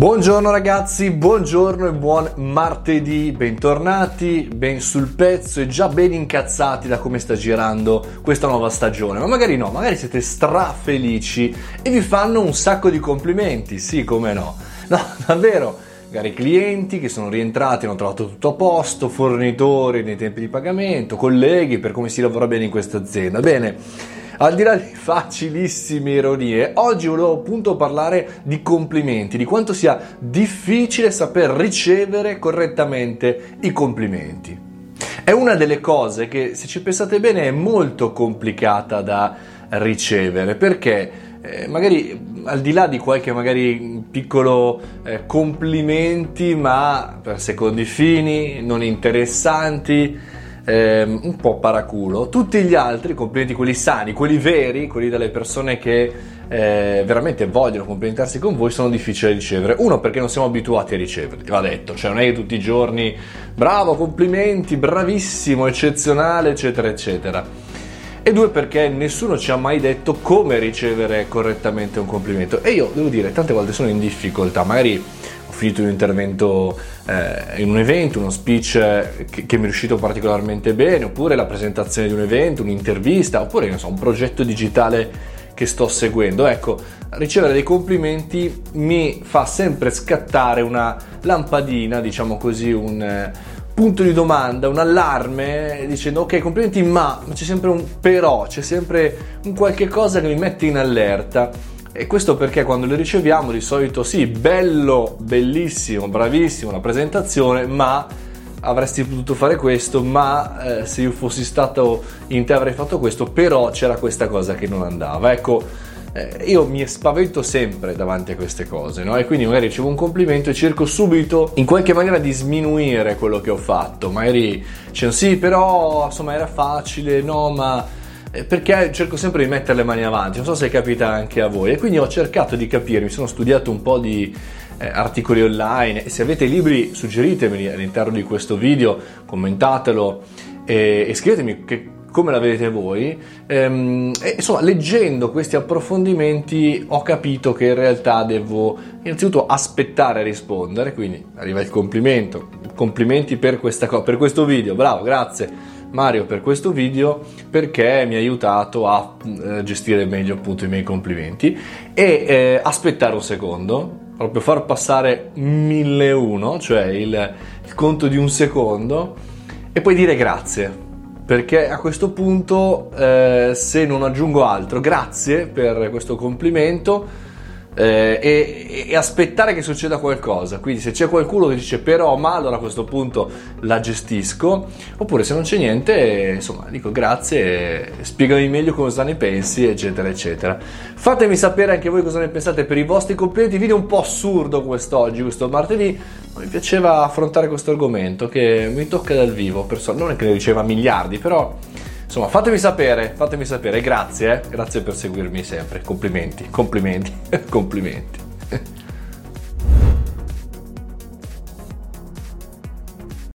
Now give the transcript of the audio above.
Buongiorno ragazzi, buongiorno e buon martedì, bentornati, ben sul pezzo e già ben incazzati da come sta girando questa nuova stagione, ma magari no, magari siete strafelici e vi fanno un sacco di complimenti, sì come no, no davvero, magari clienti che sono rientrati, hanno trovato tutto a posto, fornitori nei tempi di pagamento, colleghi per come si lavora bene in questa azienda, bene al di là di facilissime ironie, oggi volevo appunto parlare di complimenti, di quanto sia difficile saper ricevere correttamente i complimenti. È una delle cose che, se ci pensate bene, è molto complicata da ricevere perché eh, magari al di là di qualche magari piccolo eh, complimenti ma per secondi fini non interessanti ehm, un po' paraculo. Tutti gli altri, complimenti quelli sani, quelli veri, quelli delle persone che eh, veramente vogliono complimentarsi con voi, sono difficili da ricevere. Uno, perché non siamo abituati a riceverli, va detto, cioè non è che tutti i giorni bravo, complimenti, bravissimo, eccezionale, eccetera, eccetera. E due, perché nessuno ci ha mai detto come ricevere correttamente un complimento. E io devo dire, tante volte sono in difficoltà, magari finito un intervento eh, in un evento, uno speech eh, che, che, mi è riuscito particolarmente bene, oppure la presentazione di un evento, un'intervista, oppure so, un progetto digitale che sto seguendo. Ecco, ricevere dei complimenti mi fa sempre scattare una lampadina, diciamo così, un eh, punto di domanda, un allarme dicendo ok complimenti ma, ma c'è sempre un però, c'è sempre un qualche cosa che mi mette in allerta e questo perché quando le riceviamo di solito sì, bello, bellissimo, bravissimo la presentazione, ma avresti potuto fare questo, ma eh, se io fossi stato in te avrei fatto questo, però c'era questa cosa che non andava. Ecco, eh, io mi spavento sempre davanti a queste cose, no? E quindi magari ricevo un complimento e cerco subito in qualche maniera di sminuire quello che ho fatto. Magari dicendo sì, però insomma era facile, no, ma eh, perché cerco sempre di mettere le mani avanti, non so se capita anche a voi, e quindi ho cercato di capire, mi sono studiato un po' di eh, articoli online e se avete libri suggeritemeli all'interno di questo video, commentatelo e, e scrivetemi che, come la vedete voi. Ehm, e, insomma, leggendo questi approfondimenti ho capito che in realtà devo innanzitutto aspettare a rispondere, quindi arriva il complimento, complimenti per, questa, per questo video, bravo, grazie Mario per questo video perché mi ha aiutato a eh, gestire meglio appunto i miei complimenti. E eh, aspettare un secondo proprio far passare 1001 cioè il, il conto di un secondo e poi dire grazie perché a questo punto eh, se non aggiungo altro grazie per questo complimento eh, e, e, aspettare che succeda qualcosa. Quindi se c'è qualcuno che dice però ma allora a questo punto la gestisco, oppure se non c'è niente, insomma dico grazie, spiegami meglio cosa ne pensi, eccetera, eccetera. Fatemi sapere anche voi cosa ne pensate per i vostri complimenti. Video un po' assurdo quest'oggi, questo martedì. Mi piaceva affrontare questo argomento che mi tocca dal vivo, non è che ne riceva miliardi, però Insomma, fatemi sapere, fatemi sapere, grazie, eh? grazie per seguirmi sempre. Complimenti, complimenti, complimenti.